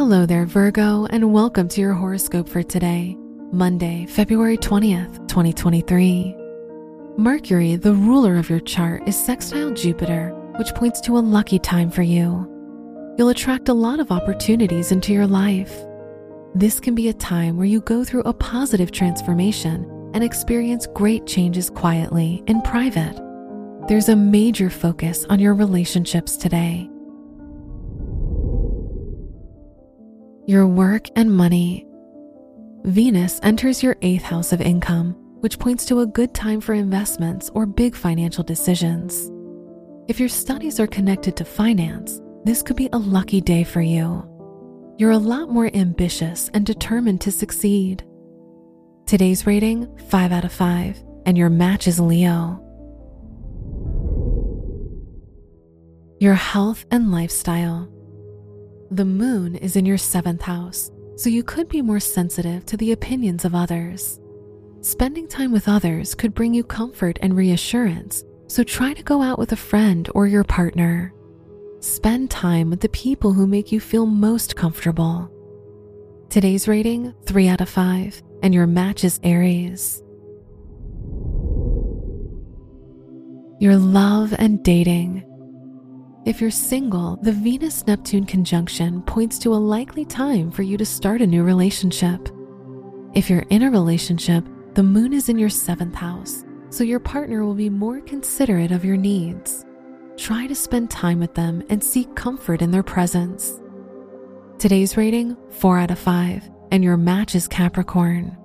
Hello there, Virgo, and welcome to your horoscope for today, Monday, February 20th, 2023. Mercury, the ruler of your chart, is sextile Jupiter, which points to a lucky time for you. You'll attract a lot of opportunities into your life. This can be a time where you go through a positive transformation and experience great changes quietly in private. There's a major focus on your relationships today. Your work and money. Venus enters your eighth house of income, which points to a good time for investments or big financial decisions. If your studies are connected to finance, this could be a lucky day for you. You're a lot more ambitious and determined to succeed. Today's rating 5 out of 5, and your match is Leo. Your health and lifestyle. The moon is in your seventh house, so you could be more sensitive to the opinions of others. Spending time with others could bring you comfort and reassurance, so try to go out with a friend or your partner. Spend time with the people who make you feel most comfortable. Today's rating 3 out of 5, and your match is Aries. Your love and dating. If you're single, the Venus Neptune conjunction points to a likely time for you to start a new relationship. If you're in a relationship, the moon is in your seventh house, so your partner will be more considerate of your needs. Try to spend time with them and seek comfort in their presence. Today's rating 4 out of 5, and your match is Capricorn.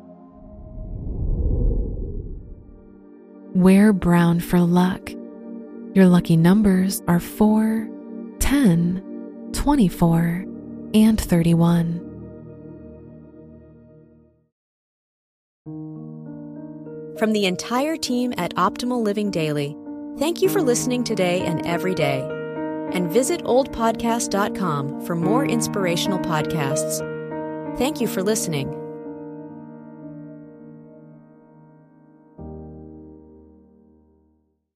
Wear brown for luck. Your lucky numbers are 4, 10, 24, and 31. From the entire team at Optimal Living Daily, thank you for listening today and every day. And visit oldpodcast.com for more inspirational podcasts. Thank you for listening.